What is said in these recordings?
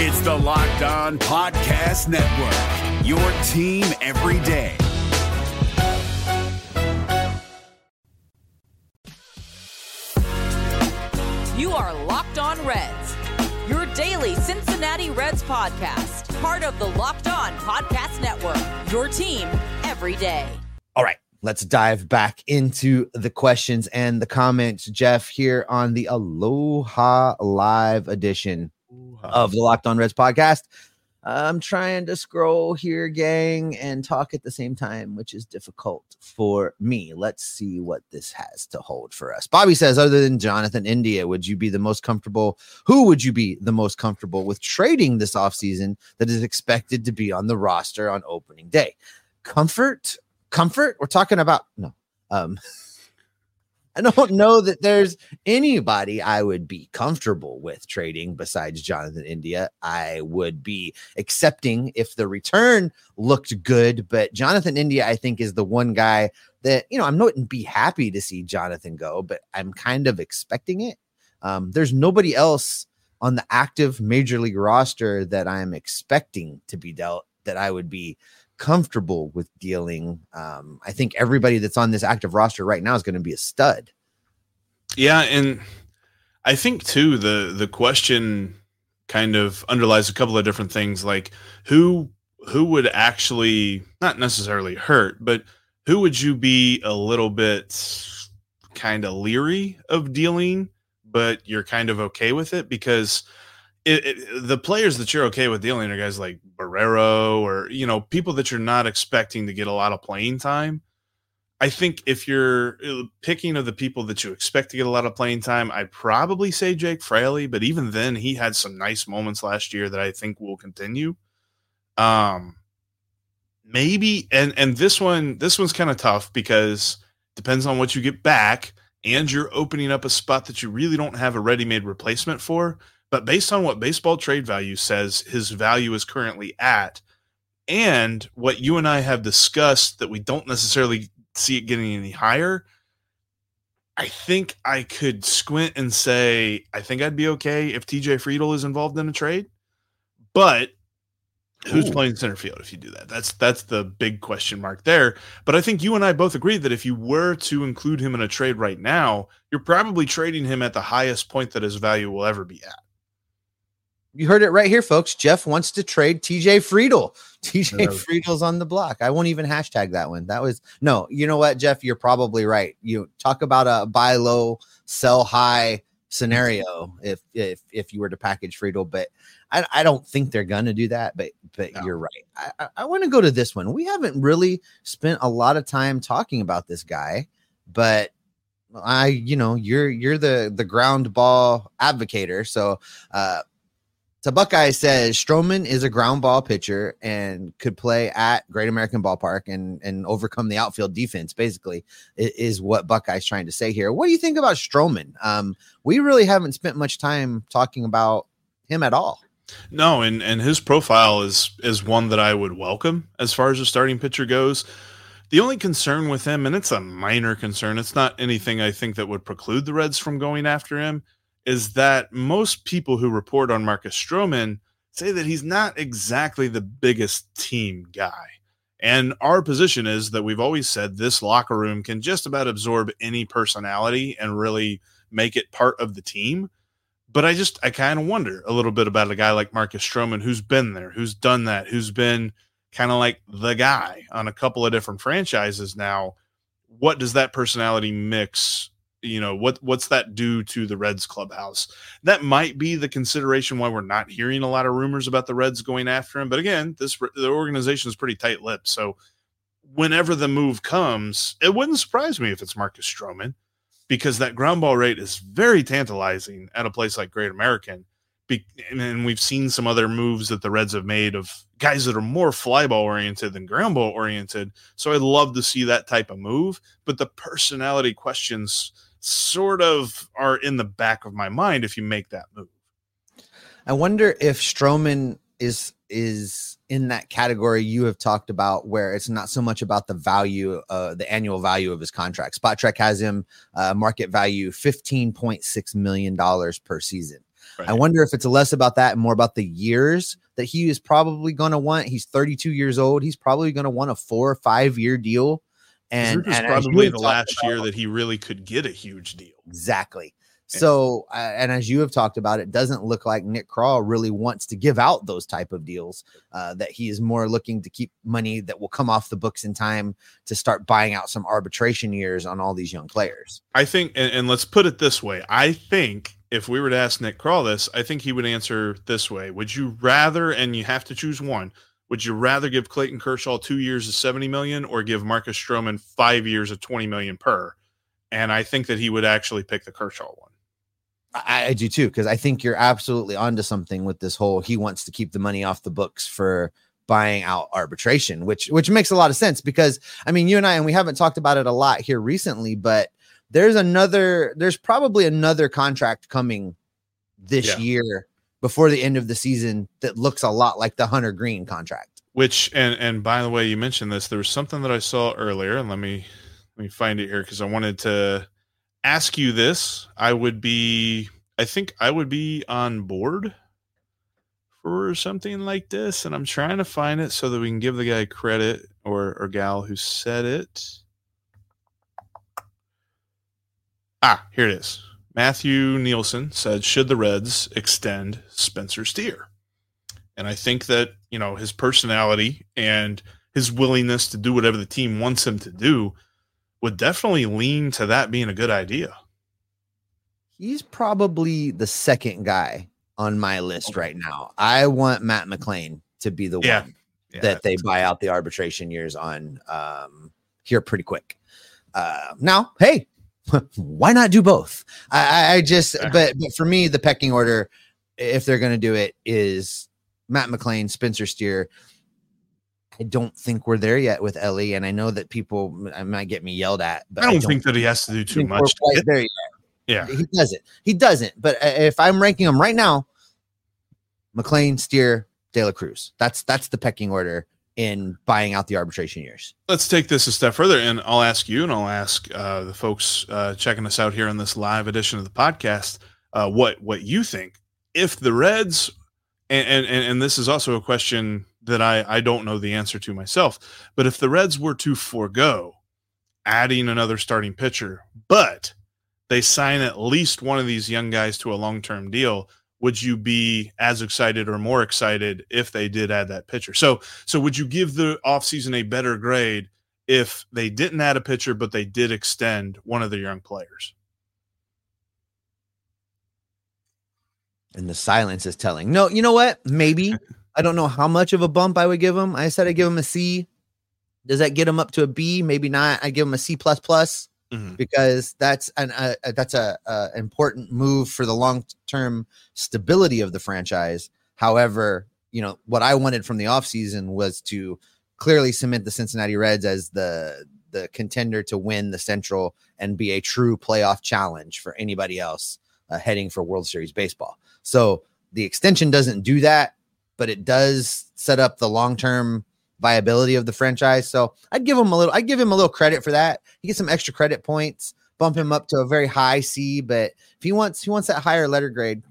It's the Locked On Podcast Network, your team every day. You are Locked On Reds, your daily Cincinnati Reds podcast, part of the Locked On Podcast Network, your team every day. All right, let's dive back into the questions and the comments. Jeff here on the Aloha Live edition of the Locked On Reds podcast. I'm trying to scroll here, gang, and talk at the same time, which is difficult for me. Let's see what this has to hold for us. Bobby says, other than Jonathan India, would you be the most comfortable? Who would you be the most comfortable with trading this offseason that is expected to be on the roster on opening day? Comfort? Comfort? We're talking about no. Um, I don't know that there's anybody I would be comfortable with trading besides Jonathan India. I would be accepting if the return looked good, but Jonathan India, I think, is the one guy that, you know, I'm not be happy to see Jonathan go, but I'm kind of expecting it. Um, there's nobody else on the active major league roster that I'm expecting to be dealt that I would be comfortable with dealing. Um, I think everybody that's on this active roster right now is going to be a stud. Yeah, and I think too the the question kind of underlies a couple of different things like who who would actually not necessarily hurt, but who would you be a little bit kind of leery of dealing, but you're kind of okay with it because it, it, the players that you're okay with dealing are guys like Barrero or you know people that you're not expecting to get a lot of playing time. I think if you're uh, picking of the people that you expect to get a lot of playing time, I'd probably say Jake Fraley, but even then, he had some nice moments last year that I think will continue. Um, maybe, and and this one, this one's kind of tough because depends on what you get back, and you're opening up a spot that you really don't have a ready-made replacement for. But based on what baseball trade value says his value is currently at, and what you and I have discussed that we don't necessarily see it getting any higher, I think I could squint and say I think I'd be okay if TJ Friedl is involved in a trade. But who's Ooh. playing center field if you do that? That's that's the big question mark there. But I think you and I both agree that if you were to include him in a trade right now, you're probably trading him at the highest point that his value will ever be at. You heard it right here, folks. Jeff wants to trade TJ Friedl. TJ no. Friedl's on the block. I won't even hashtag that one. That was no. You know what, Jeff? You're probably right. You talk about a buy low, sell high scenario if if if you were to package Friedl, but I, I don't think they're gonna do that. But but no. you're right. I, I, I want to go to this one. We haven't really spent a lot of time talking about this guy, but I you know you're you're the the ground ball advocator. So uh so Buckeye says Stroman is a ground ball pitcher and could play at Great American Ballpark and and overcome the outfield defense. Basically, is what Buckeye's trying to say here. What do you think about Stroman? Um, we really haven't spent much time talking about him at all. No, and and his profile is is one that I would welcome as far as a starting pitcher goes. The only concern with him, and it's a minor concern, it's not anything I think that would preclude the Reds from going after him is that most people who report on Marcus Stroman say that he's not exactly the biggest team guy. And our position is that we've always said this locker room can just about absorb any personality and really make it part of the team. But I just, I kind of wonder a little bit about a guy like Marcus Stroman who's been there, who's done that, who's been kind of like the guy on a couple of different franchises now. What does that personality mix you know what what's that do to the Reds clubhouse? That might be the consideration why we're not hearing a lot of rumors about the Reds going after him. But again, this the organization is pretty tight-lipped, so whenever the move comes, it wouldn't surprise me if it's Marcus Stroman because that ground ball rate is very tantalizing at a place like Great American. Be- and we've seen some other moves that the Reds have made of guys that are more fly ball oriented than ground ball oriented. So I'd love to see that type of move. But the personality questions sort of are in the back of my mind if you make that move. I wonder if Stroman is is in that category you have talked about where it's not so much about the value uh the annual value of his contract spot Spotrac has him uh market value 15.6 million dollars per season I wonder if it's less about that and more about the years that he is probably going to want. He's 32 years old. He's probably going to want a four or five year deal. And, and probably the last about- year that he really could get a huge deal. Exactly. So, uh, and as you have talked about, it doesn't look like Nick Krall really wants to give out those type of deals. Uh, that he is more looking to keep money that will come off the books in time to start buying out some arbitration years on all these young players. I think, and, and let's put it this way: I think if we were to ask Nick Krall this, I think he would answer this way: Would you rather, and you have to choose one, would you rather give Clayton Kershaw two years of seventy million, or give Marcus Stroman five years of twenty million per? And I think that he would actually pick the Kershaw one. I, I do too, because I think you're absolutely onto something with this whole he wants to keep the money off the books for buying out arbitration, which which makes a lot of sense because I mean you and I and we haven't talked about it a lot here recently, but there's another there's probably another contract coming this Yeah. year before the end of the season that looks a lot like the Hunter Greene contract. Which and and by the way, you mentioned this. There was something that I saw earlier, and let me let me find it here because I wanted to ask you this. I would be, I think I would be on board for something like this, and I'm trying to find it so that we can give the guy credit or or gal who said it. Ah, here it is. Matthew Nielsen said, "Should the Reds extend Spencer Steer?" And I think that, you know, his personality and his willingness to do whatever the team wants him to do would definitely lean to that being a good idea. He's probably the second guy on my list right now. I want Matt McLain to be the Yeah. one Yeah, that they buy out the arbitration years on um, here pretty quick. Uh, now, hey, why not do both? I, I- I just, but, but for me, the pecking order, if they're going to do it, is Matt McLain, Spencer Steer. I don't think we're there yet with Elly, and I know that people I might get me yelled at, but I don't think that he has to do too much. quite there yet. yeah. He doesn't. He doesn't. But uh, if I'm ranking them right now, McLain, Steer, De La Cruz. That's that's the pecking order in buying out the arbitration years. Let's take this a step further, and I'll ask you, and I'll ask uh, the folks uh, checking us out here on this live edition of the podcast, uh, what what you think if the Reds, and, and and this is also a question that I I don't know the answer to myself, but if the Reds were to forego adding another starting pitcher, but they sign at least one of these young guys to a long term deal. Would you be as excited or more excited if they did add that pitcher? So, so would you give the offseason a better grade if they didn't add a pitcher, but they did extend one of the young players? And the silence is telling. No, you know what? Maybe. I don't know how much of a bump I would give him. I said I give him a C. Does that get him up to a B? Maybe not. I give him a C plus plus Mhm. because that's an uh, uh, that's a, a important move for the long term stability of the franchise. However, you know what I wanted from the offseason was to clearly cement the Cincinnati Reds as the the contender to win the Central and be a true playoff challenge for anybody else uh, heading for World Series baseball. So the extension doesn't do that, but it does set up the long term viability of the franchise. So I'd give him a little, I'd give him a little credit for that. He gets some extra credit points, bump him up to a very high C. But if he wants, he wants that higher letter grade,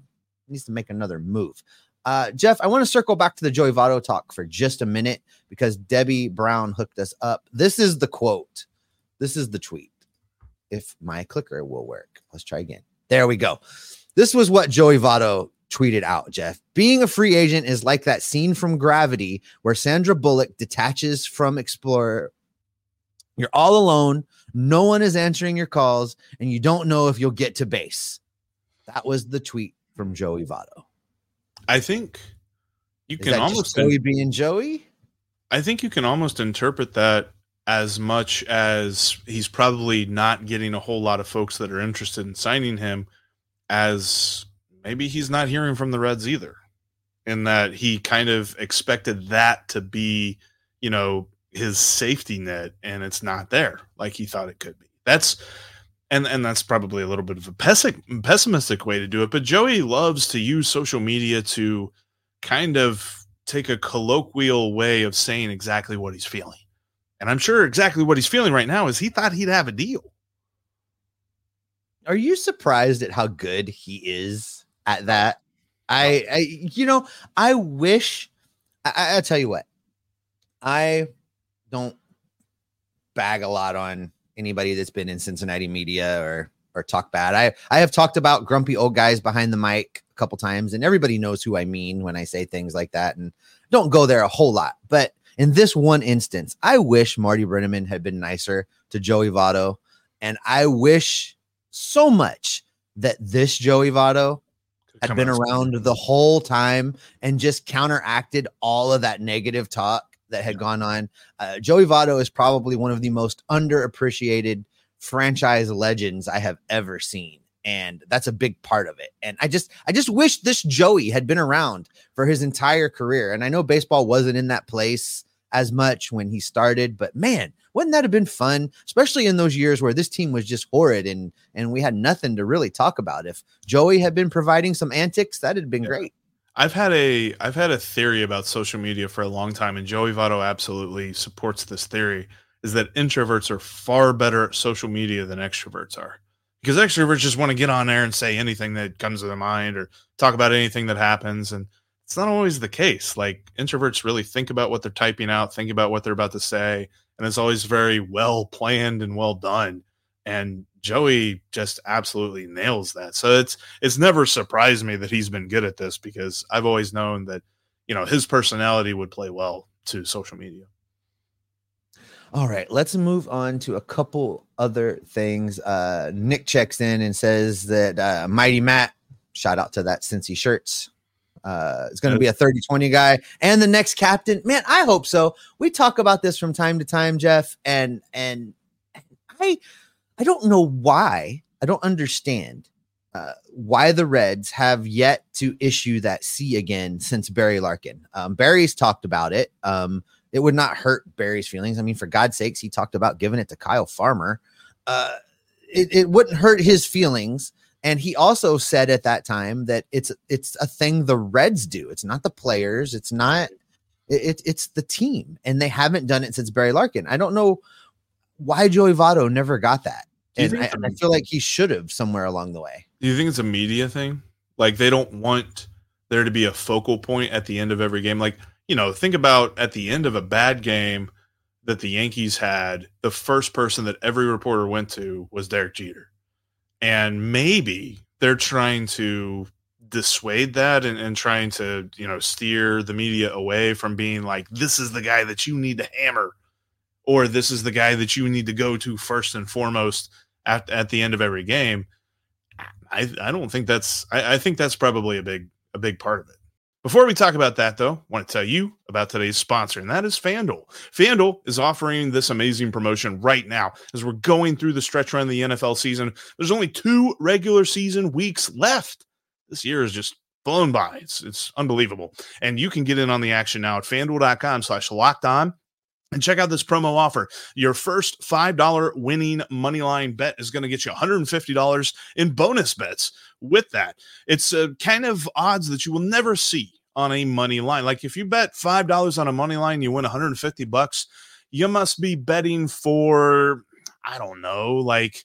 he needs to make another move. Uh, Jeff, I want to circle back to the Joey Votto talk for just a minute because Debbie Brown hooked us up. This is the quote. This is the tweet. If my clicker will work, let's try again. There we go. This was what Joey Votto tweeted out, Jeff. Being a free agent is like that scene from Gravity where Sandra Bullock detaches from Explorer. You're all alone, no one is answering your calls, and you don't know if you'll get to base. That was the tweet from Joey Votto. I think you Is can almost Joey being Joey? I think you can almost interpret that as much as he's probably not getting a whole lot of folks that are interested in signing him as maybe he's not hearing from the Reds either. In that he kind of expected that to be, you know, his safety net and it's not there like he thought it could be. That's and and that's probably a little bit of a pessi- pessimistic way to do it, but Joey loves to use social media to kind of take a colloquial way of saying exactly what he's feeling. And I'm sure exactly what he's feeling right now is he thought he'd have a deal. Are you surprised at how good he is at that? I, I you know, I wish. I, I tell you what, I don't bag a lot on anybody that's been in Cincinnati media or or talk bad. I I have talked about grumpy old guys behind the mic a couple times, and everybody knows who I mean when I say things like that, and don't go there a whole lot. But in this one instance, I wish Marty Brennaman had been nicer to Joey Votto, and I wish so much that this Joey Votto had been around the whole time and just counteracted all of that negative talk that had gone on. Uh, Joey Votto is probably one of the most underappreciated franchise legends I have ever seen. And that's a big part of it. And I just, I just wish this Joey had been around for his entire career. And I know baseball wasn't in that place as much when he started, but man, wouldn't that have been fun, especially in those years where this team was just horrid and and we had nothing to really talk about? If Joey had been providing some antics, that'd have been yeah. great. I've had a I've had a theory about social media for a long time, and Joey Votto absolutely supports this theory. Is that introverts are far better at social media than extroverts are? Because extroverts just want to get on there and say anything that comes to their mind or talk about anything that happens, and it's not always the case. Like introverts really think about what they're typing out, think about what they're about to say, and it's always very well planned and well done. And Joey just absolutely nails that. So it's it's never surprised me that he's been good at this because I've always known that you know his personality would play well to social media. All right, let's move on to a couple other things. Uh, Nick checks in and says that uh, Mighty Matt, shout out to that Cincy shirts. Uh, it's going to be a 30 20 guy and the next captain. Man, I hope so. We talk about this from time to time, Jeff, and and I I don't know why. I don't understand uh, why the Reds have yet to issue that C again since Barry Larkin. Um, Barry's talked about it. Um, it would not hurt Barry's feelings. I mean, for God's sakes, he talked about giving it to Kyle Farmer. Uh, it, it wouldn't hurt his feelings. And he also said at that time that it's it's a thing the Reds do. It's not the players. It's not. It, it's the team, and they haven't done it since Barry Larkin. I don't know why Joey Votto never got that. And I, I, feel like he should have somewhere along the way. Do you think it's a media thing? Like they don't want there to be a focal point at the end of every game. Like, you know, think about at the end of a bad game that the Yankees had, the first person that every reporter went to was Derek Jeter. And maybe they're trying to dissuade that and, and trying to, you know, steer the media away from being like, this is the guy that you need to hammer or this is the guy that you need to go to first and foremost at, at the end of every game. I, I don't think that's I, I think that's probably a big a big part of it. Before we talk about that, though, I want to tell you about today's sponsor, and that is FanDuel. FanDuel is offering this amazing promotion right now as we're going through the stretch run of the NFL season. There's only two regular season weeks left. This year is just blown by. It's, it's unbelievable. And you can get in on the action now at fanduel.com slash locked on. And check out this promo offer. Your first $5 winning money line bet is going to get you $150 in bonus bets with that. It's a kind of odds that you will never see on a money line. Like if you bet $5 on a money line, you win 150 bucks. You must be betting for, I don't know, like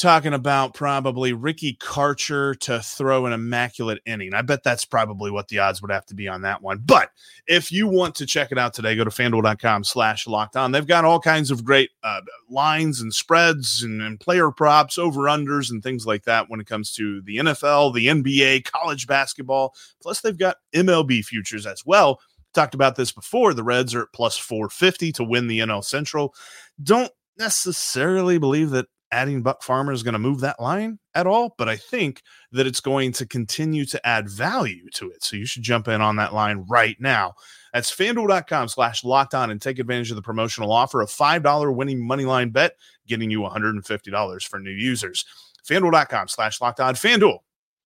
talking about probably Ricky Karcher to throw an immaculate inning. I bet that's probably what the odds would have to be on that one. But if you want to check it out today, go to fanduel.com slash locked on. They've got all kinds of great uh, lines and spreads and, and player props, over unders, and things like that when it comes to the NFL, the NBA, college basketball. Plus, they've got MLB futures as well. Talked about this before. The Reds are at plus 450 to win the NL Central. Don't necessarily believe that adding Buck Farmer is going to move that line at all, but I think that it's going to continue to add value to it. So you should jump in on that line right now. That's fanduel.com slash locked on and take advantage of the promotional offer of $5 winning money line bet, getting you $150 for new users. Fanduel.com slash locked on. Fanduel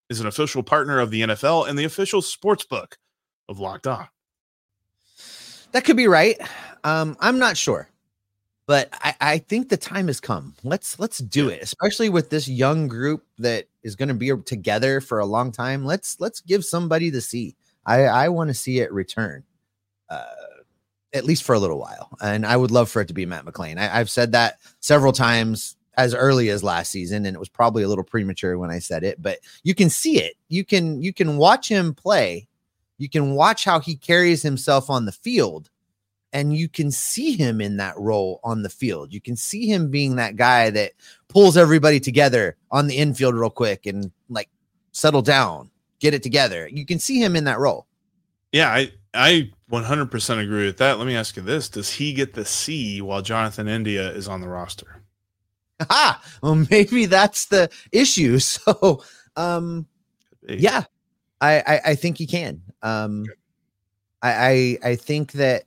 is an official partner of the NFL and the official sports book of Locked On. That could be right. Um, I'm not sure but I, I think the time has come. Let's let's do it, especially with this young group that is going to be together for a long time. Let's let's give somebody the I want to see it return, uh, at least for a little while, and I would love for it to be Matt McLain. I, I've said that several times. as early as last season, and it was probably a little premature when I said it, but you can see it. You can you can watch him play. You can watch how he carries himself on the field, and you can see him in that role on the field. You can see him being that guy that pulls everybody together on the infield real quick and like settle down, get it together. You can see him in that role. Yeah, I I 100% agree with that. Let me ask you this: Does he get the C while Jonathan India is on the roster? Ah, well, maybe that's the issue. So, um, yeah, I, I, I think he can. Um, I, I I think that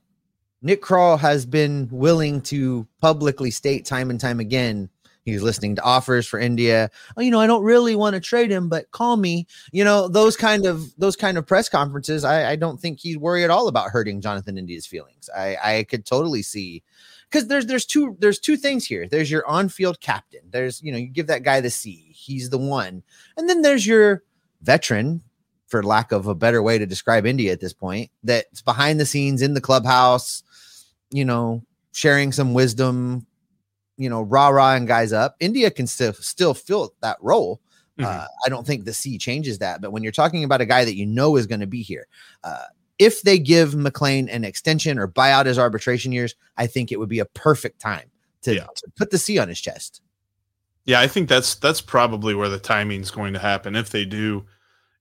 Nick Krall has been willing to publicly state time and time again He's listening to offers for India. Oh, you know, I don't really want to trade him, but call me. You know, those kind of those kind of press conferences. I, I don't think he'd worry at all about hurting Jonathan India's feelings. I, I could totally see because there's there's two there's two things here. There's your on-field captain. There's you know you give that guy the C. He's the one, and then there's your veteran, for lack of a better way to describe India at this point, that's behind the scenes in the clubhouse. You know, sharing some wisdom, you know, rah rah and guys up. India can still still fill that role. Mm-hmm. Uh, I don't think the C changes that. But when you're talking about a guy that you know is going to be here, uh, if they give McLain an extension or buy out his arbitration years, I think it would be a perfect time to, yeah. to put the C on his chest. Yeah, I think that's that's probably where the timing is going to happen if they do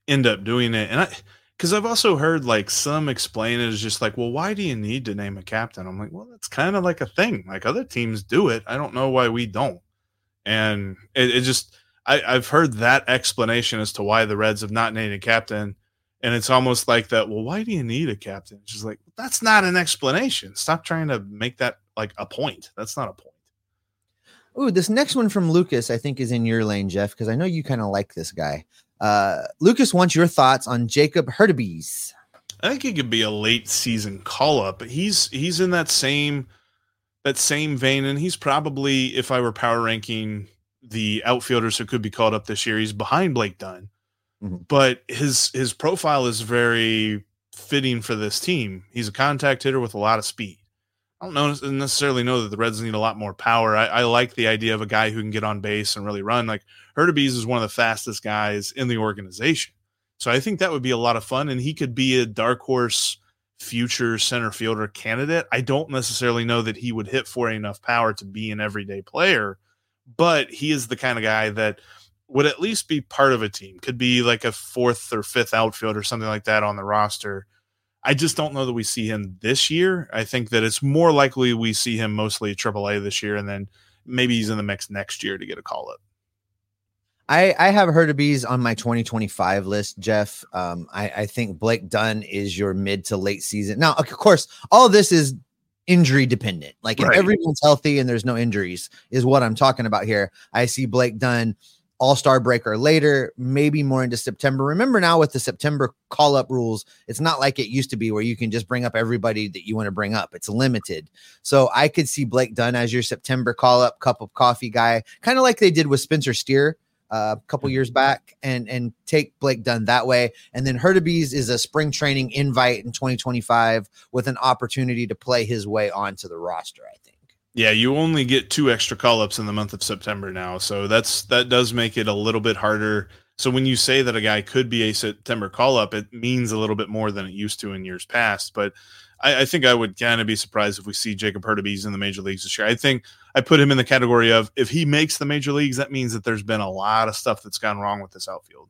end up doing it. And I because I've also heard like some explain it as just like, well, why do you need to name a captain? I'm like, well, that's kind of like a thing. Like other teams do it. I don't know why we don't. And it, it just, I, I've heard that explanation as to why the Reds have not named a captain. And it's almost like that. Well, why do you need a captain? Just like, that's not an explanation. Stop trying to make that like a point. That's not a point. Ooh, this next one from Lucas, I think, is in your lane, Jeff, because I know you kind of like this guy. Uh, Lucas wants your thoughts on Jacob Hurtubise. I think he could be a late season call up. He's he's in that same that same vein, and he's probably, if I were power ranking the outfielders who could be called up this year, he's behind Blake Dunn. Mm-hmm. But his his profile is very fitting for this team. He's a contact hitter with a lot of speed. Don't know, necessarily know that the Reds need a lot more power. I, I, like the idea of a guy who can get on base and really run. Like Hurtubise is one of the fastest guys in the organization. So I think that would be a lot of fun. And he could be a dark horse future center fielder candidate. I don't necessarily know that he would hit for enough power to be an everyday player, but he is the kind of guy that would at least be part of a team, could be like a fourth or fifth outfield or something like that on the roster I just don't know that we see him this year. I think that it's more likely we see him mostly AAA this year, and then maybe he's in the mix next year to get a call up. I, I have Hurtubise on my 2025 list, Jeff. Um, I, I think Blake Dunn is your mid to late season. Now, of course, all this is injury dependent. Like right. if everyone's healthy and there's no injuries, is what I'm talking about here. I see Blake Dunn all star breaker later, maybe more into September. Remember now with the September call up rules, it's not like it used to be where you can just bring up everybody that you want to bring up. It's limited. So I could see Blake Dunn as your September call up cup of coffee guy, kind of like they did with Spencer Steer uh, a couple years back, and and take Blake Dunn that way. And then Hurtubise is a spring training invite in 2025 with an opportunity to play his way onto the roster. I think. Yeah, you only get two extra call ups in the month of September now. So that's that does make it a little bit harder. So when you say that a guy could be a September call up, it means a little bit more than it used to in years past. But I, I think I would kind of be surprised if we see Jacob Hurtubise in the major leagues this year. I think I put him in the category of if he makes the major leagues, that means that there's been a lot of stuff that's gone wrong with this outfield.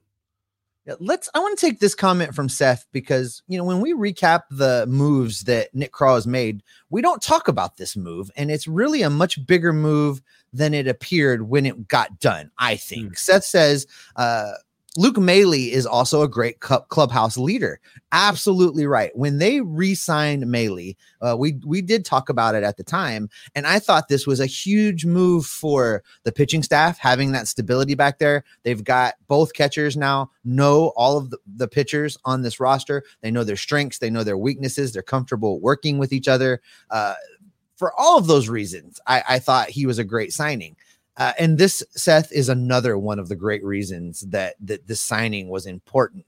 Yeah, let's. I want to take this comment from Seth because you know when we recap the moves that Nick Krall has made, we don't talk about this move, and it's really a much bigger move than it appeared when it got done. I think mm. Seth says uh, Luke Maile is also a great clubhouse leader. Absolutely right. When they re-signed Maile, uh, we we did talk about it at the time, and I thought this was a huge move for the pitching staff having that stability back there. They've got both catchers now know all of the, the pitchers on this roster. They know their strengths, they know their weaknesses. They're comfortable working with each other. Uh, for all of those reasons, I, I thought he was a great signing. Uh, and this Seth is another one of the great reasons that that this signing was important.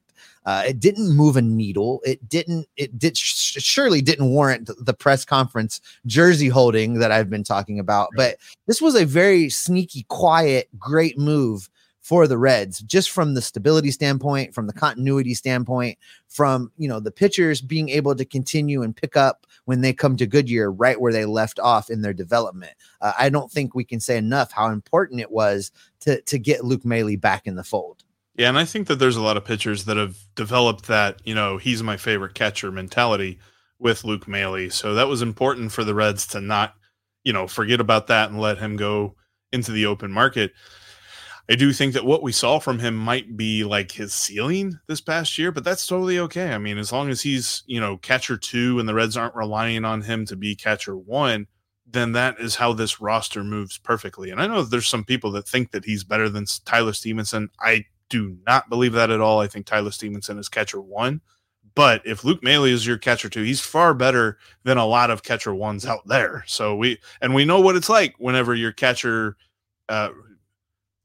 Uh, it didn't move a needle. It didn't. It did sh- surely didn't warrant the press conference jersey holding that I've been talking about. But this was a very sneaky, quiet, great move for the Reds, just from the stability standpoint, from the continuity standpoint, from you know the pitchers being able to continue and pick up when they come to Goodyear right where they left off in their development. Uh, I don't think we can say enough how important it was to to get Luke Maile back in the fold. Yeah, and I think that there's a lot of pitchers that have developed that, you know, he's my favorite catcher mentality with Luke Maile. So that was important for the Reds to not, you know, forget about that and let him go into the open market. I do think that what we saw from him might be like his ceiling this past year, but that's totally okay. I mean, as long as he's, you know, catcher two and the Reds aren't relying on him to be catcher one, then that is how this roster moves perfectly. And I know there's some people that think that he's better than Tyler Stephenson. I do not believe that at all. I think Tyler Stephenson is catcher one. But if Luke Maile is your catcher two, he's far better than a lot of catcher ones out there. So we and we know what it's like whenever your catcher uh,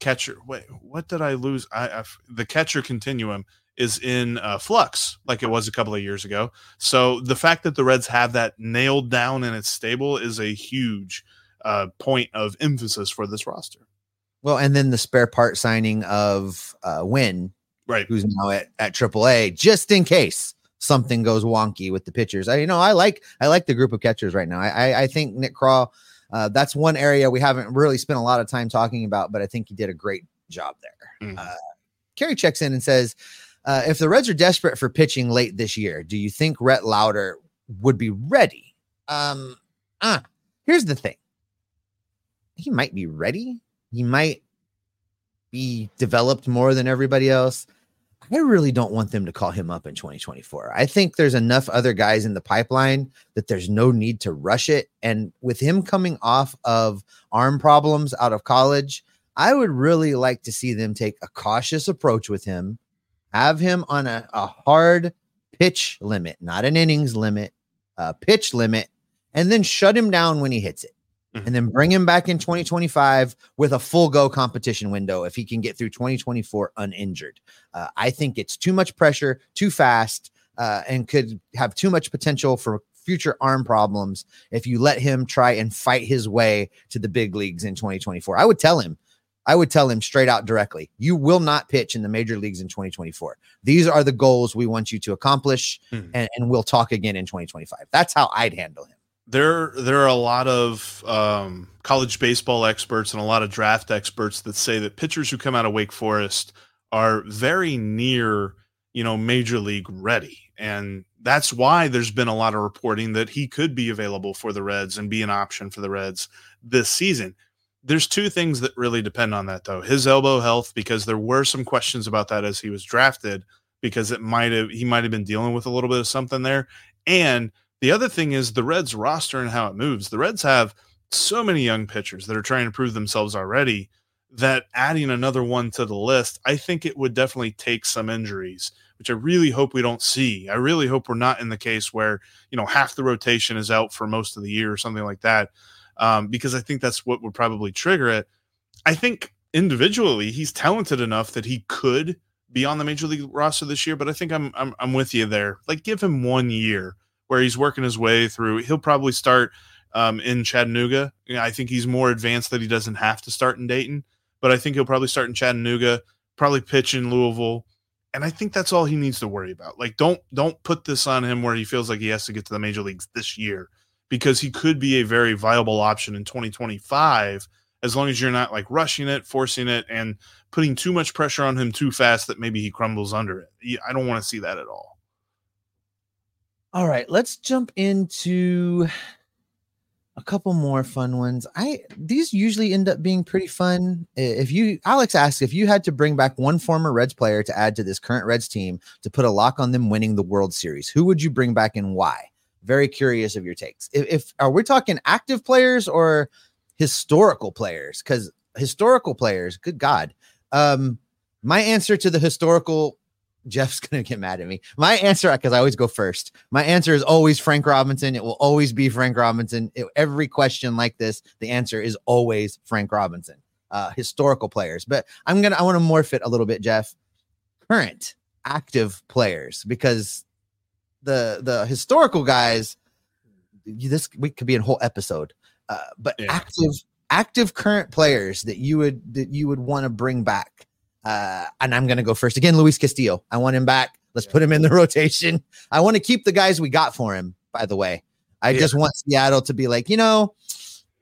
catcher. Wait, what did I lose? I, I the catcher continuum is in uh, flux like it was a couple of years ago. So the fact that the Reds have that nailed down and it's stable is a huge uh, point of emphasis for this roster. Well, and then the spare part signing of uh, Winn, right? Who's now at at AAA, just in case something goes wonky with the pitchers. I you know I like I like the group of catchers right now. I I, I think Nick Krall uh, that's one area we haven't really spent a lot of time talking about, but I think he did a great job there. Mm. Uh, Kerry checks in and says, uh, if the Reds are desperate for pitching late this year, do you think Rhett Lowder would be ready? Um, ah, here's the thing. He might be ready. He might be developed more than everybody else. I really don't want them to call him up in 2024. I think there's enough other guys in the pipeline that there's no need to rush it. And with him coming off of arm problems out of college, I would really like to see them take a cautious approach with him, have him on a, a hard pitch limit, not an innings limit, a pitch limit, and then shut him down when he hits it mm-hmm. and then bring him back in 2025 with a full go competition window if he can get through 2024 uninjured. Uh, I think it's too much pressure, too fast, uh, and could have too much potential for future arm problems if you let him try and fight his way to the big leagues in 2024. I would tell him, I would tell him straight out directly, you will not pitch in the major leagues in 2024. These are the goals we want you to accomplish, hmm. and, and, we'll talk again in 2025. That's how I'd handle him there there are a lot of um, college baseball experts and a lot of draft experts that say that pitchers who come out of Wake Forest are very near, you know, major league ready. And that's why there's been a lot of reporting that he could be available for the Reds and be an option for the Reds this season. There's two things that really depend on that though. His elbow health because there were some questions about that as he was drafted because it might have he might have been dealing with a little bit of something there and the other thing is the Reds roster and how it moves. The Reds have so many young pitchers that are trying to prove themselves already that adding another one to the list, I think it would definitely take some injuries, which I really hope we don't see. I really hope we're not in the case where, you know, half the rotation is out for most of the year or something like that. Um, because I think that's what would probably trigger it. I think individually he's talented enough that he could be on the major league roster this year, but I think I'm I'm, I'm with you there. Like give him one year where he's working his way through. He'll probably start um, in Chattanooga. I think he's more advanced that he doesn't have to start in Dayton, but I think he'll probably start in Chattanooga, probably pitch in Louisville. And I think that's all he needs to worry about. Like, don't don't put this on him where he feels like he has to get to the major leagues this year, because he could be a very viable option in 2025 as long as you're not like rushing it, forcing it, and putting too much pressure on him too fast that maybe he crumbles under it. I don't want to see that at all. All right, let's jump into a couple more fun ones. I these usually end up being pretty fun. If you Alex asks if you had to bring back one former Reds player to add to this current Reds team to put a lock on them winning the World Series, who would you bring back and why? Very curious of your takes. If, if are we talking active players or historical players? Because historical players, good God. Um, my answer to the historical Jeff's gonna get mad at me. My answer, because I always go first. My answer is always Frank Robinson. It will always be Frank Robinson. It, every question like this, the answer is always Frank Robinson. Uh, historical players, but I'm gonna I want to morph it a little bit, Jeff. Current active players because the the historical guys this we could be a whole episode uh, but Yeah. active active current players that you would that you would want to bring back uh and i'm gonna go first. Again luis castillo. I want him back. Let's put him in the rotation. I want to keep the guys we got for him by the way. I Yeah. just want seattle to be like you know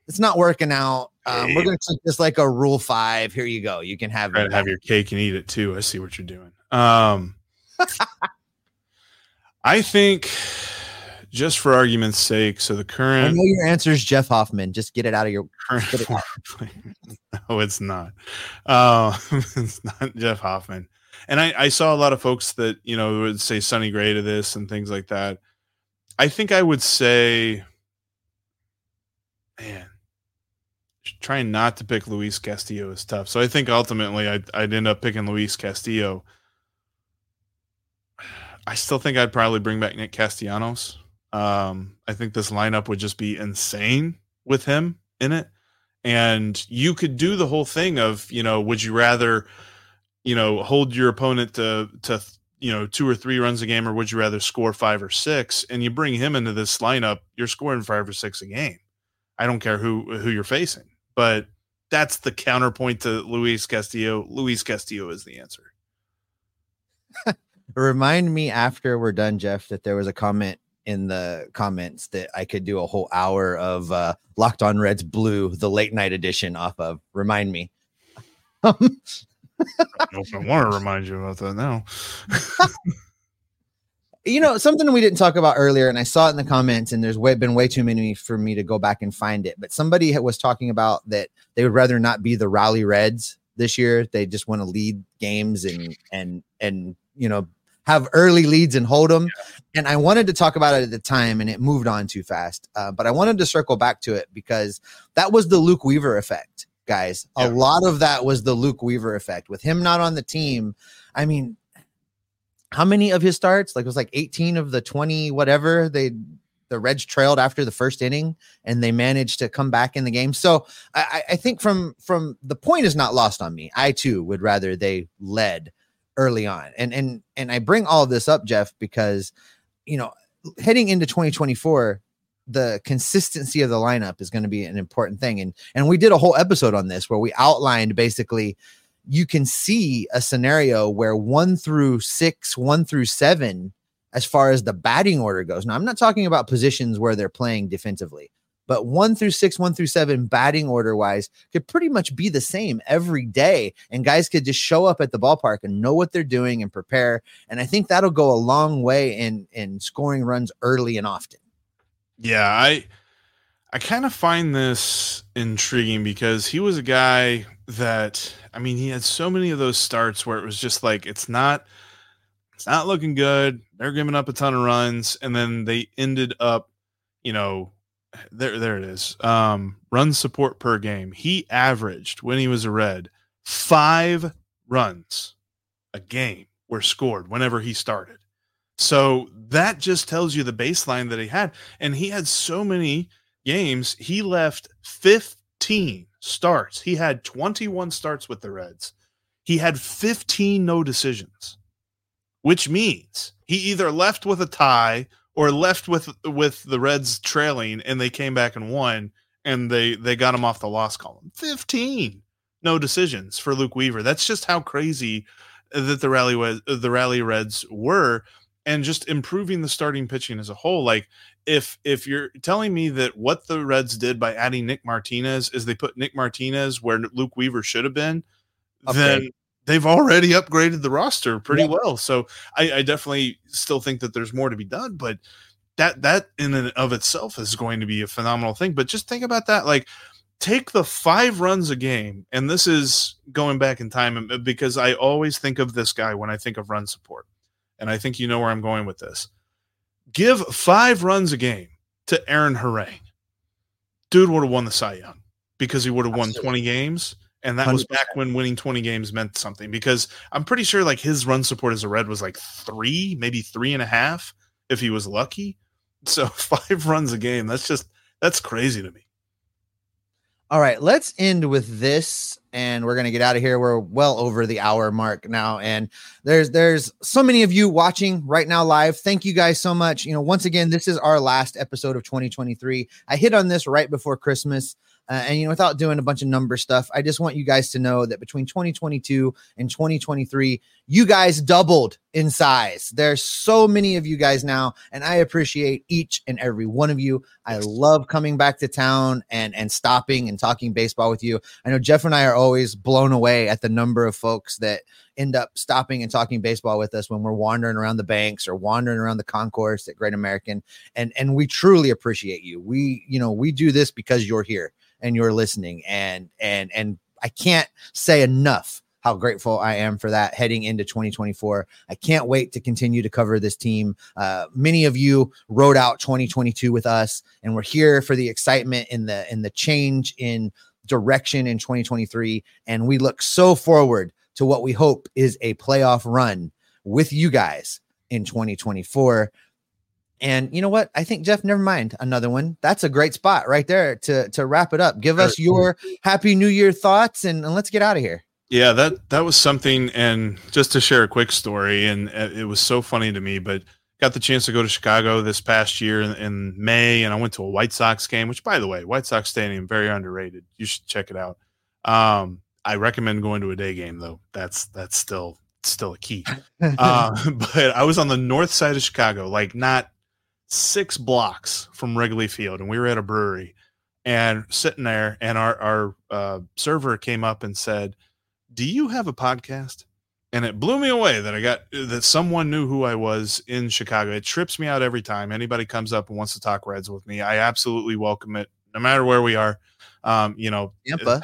it's not working out. Um, we're gonna take this like a rule five. Here you go. You can have have your cake and eat it too. I see what you're doing. Um, I think, just for argument's sake, so the current. i know your answer is jeff hoffman just get it out of your current it no, it's not. Uh, it's not Jeff Hoffman. And I, I saw a lot of folks that you know would say Sonny Gray to this and things like that. I think I would say, man, trying not to pick Luis Castillo is tough. So I think ultimately I'd, I'd end up picking Luis Castillo. I still think I'd probably bring back Nick Castellanos. Um, I think this lineup would just be insane with him in it. And you could do the whole thing of, you know, would you rather, you know, hold your opponent to to you know two or three runs a game, or would you rather score five or six? And you bring him into this lineup, you're scoring five or six a game. I don't care who who you're facing, but that's the counterpoint to Luis Castillo. Luis Castillo is the answer. remind me after we're done jeff that there was a comment in the comments that i could do a whole hour of uh locked on reds blue the late night edition off of. Remind me. I don't know if I want to remind you about that now. you know something we didn't talk about earlier and i saw it in the comments and there's way, been way too many for me to go back and find it but somebody was talking about that they would rather not be the rally reds this year. They just want to lead games and and and you know have early leads and hold them and i wanted to talk about it at the time and it moved on too fast uh, but i wanted to circle back to it because that was the luke weaver effect guys a lot of that was the luke weaver effect with him not on the team i mean how many of his starts? Like it was like 18 of the 20, whatever. They the Reds trailed after the first inning and they managed to come back in the game. So I, I- I think from from the point is not lost on me. I too would rather they led early on. And and and I bring all this up, Jeff, because you know, heading into 2024, the consistency of the lineup is going to be an important thing. And and we did a whole episode on this where we outlined basically you can see a scenario where one through six, one through seven, as far as the batting order goes. Now, I'm not talking about positions where they're playing defensively, but one through six, one through seven, batting order wise, could pretty much be the same every day. And guys could just show up at the ballpark and know what they're doing and prepare. And I think that'll go a long way in in scoring runs early and often. Yeah, I I kind of find this intriguing because he was a guy that I mean, he had so many of those starts where it was just like it's not it's not looking good. They're giving up a ton of runs and then they ended up, you know, there there it is. Um run support per game. He averaged when he was a red 5 runs a game were scored whenever he started. So that just tells you the baseline that he had and he had so many games, he left 15 starts. He had 21 starts with the Reds. He had 15 no decisions, which means he either left with a tie or left with with the Reds trailing and they came back and won and they they got him off the loss column. 15 no decisions for Luke Weaver. That's just how crazy that the rally was the rally Reds were and just improving the starting pitching as a whole like if if you're telling me that what the Reds did by adding Nick Martinez is they put Nick Martinez where Luke Weaver should have been, then Upgrade. They've already upgraded the roster pretty Yeah. well. So I, I definitely still think that there's more to be done, but that that in and of itself is going to be a phenomenal thing. But just think about that, like take the five runs a game, and this is going back in time uh, because I always think of this guy when I think of run support, and I think you know where I'm going with this give five runs a game to Aaron Harang, dude would have won the Cy Young because he would have won 20 games. And that was 100%. back when winning 20 games meant something because I'm pretty sure like his run support as a red was like three, maybe three and a half if he was lucky. So five runs a game, that's just that's crazy to me. All right, let's end with this and we're going to get out of here. We're well over the hour mark now and there's there's so many of you watching right now live. Thank you guys so much. You know, once again, this is our last episode of 2023. I hit on this right before Christmas. Uh, and you know, without doing a bunch of number stuff, I just want you guys to know that between 2022 and 2023, you guys doubled in size. There's so many of you guys now, and I appreciate each and every one of you. I love coming back to town and and stopping and talking baseball with you. I know Jeff and I are always blown away at the number of folks that end up stopping and talking baseball with us when we're wandering around the banks or wandering around the concourse at Great American. And and we truly appreciate you. We, you know, we do this because you're here and you're listening. And and and I can't say enough how grateful I am for that heading into 2024. I can't wait to continue to cover this team. Uh, many of you wrote out 2022 with us, and we're here for the excitement in the in the change in direction in 2023. And we look so forward to what we hope is a playoff run with you guys in 2024. And you know what? I think Jeff, never mind another one. That's a great spot right there to to wrap it up. Give us your happy new year thoughts and, and let's get out of here. Yeah, that that was something and just to share a quick story and uh, it was so funny to me, but got the chance to go to Chicago this past year in, in May and I went to a White Sox game, which by the way, White Sox Stadium very underrated. You should check it out. Um, I recommend going to a day game though. That's that's still still a key. uh, but I was on the north side of Chicago, like not six blocks from Wrigley Field, and we were at a brewery and sitting there, and our our uh, server came up and said, "Do you have a podcast?" And it blew me away that I got that someone knew who I was in Chicago. It trips me out every time anybody comes up and wants to talk Reds with me. I absolutely welcome it, no matter where we are. Um, you know, Tampa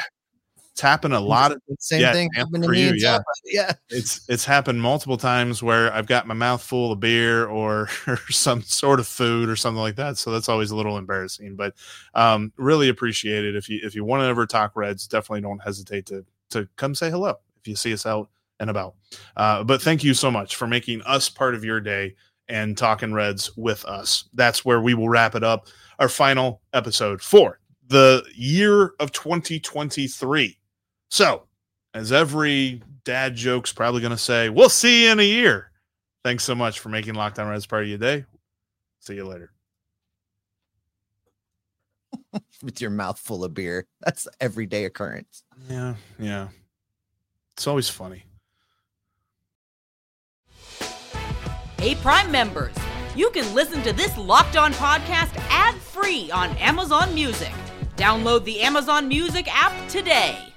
it's happened a lot of same yeah, thing happened to for me you, yeah. Yeah. It's it's happened multiple times where I've got my mouth full of beer or, or some sort of food or something like that. So that's always a little embarrassing. But um, really appreciate it. If you if you want to ever talk Reds, definitely don't hesitate to to come say hello if you see us out and about. Uh, but thank you so much for making us part of your day and talking Reds with us. That's where we will wrap it up. Our final episode for the year of 2023. So, as every dad joke's probably going to say, we'll see you in a year. Thanks so much for making Locked On Reds part of your day. See you later. With your mouth full of beer. That's everyday occurrence. Yeah, yeah. It's always funny. Hey, Prime members, you can listen to this Locked On podcast ad free on Amazon Music. Download the Amazon Music app today.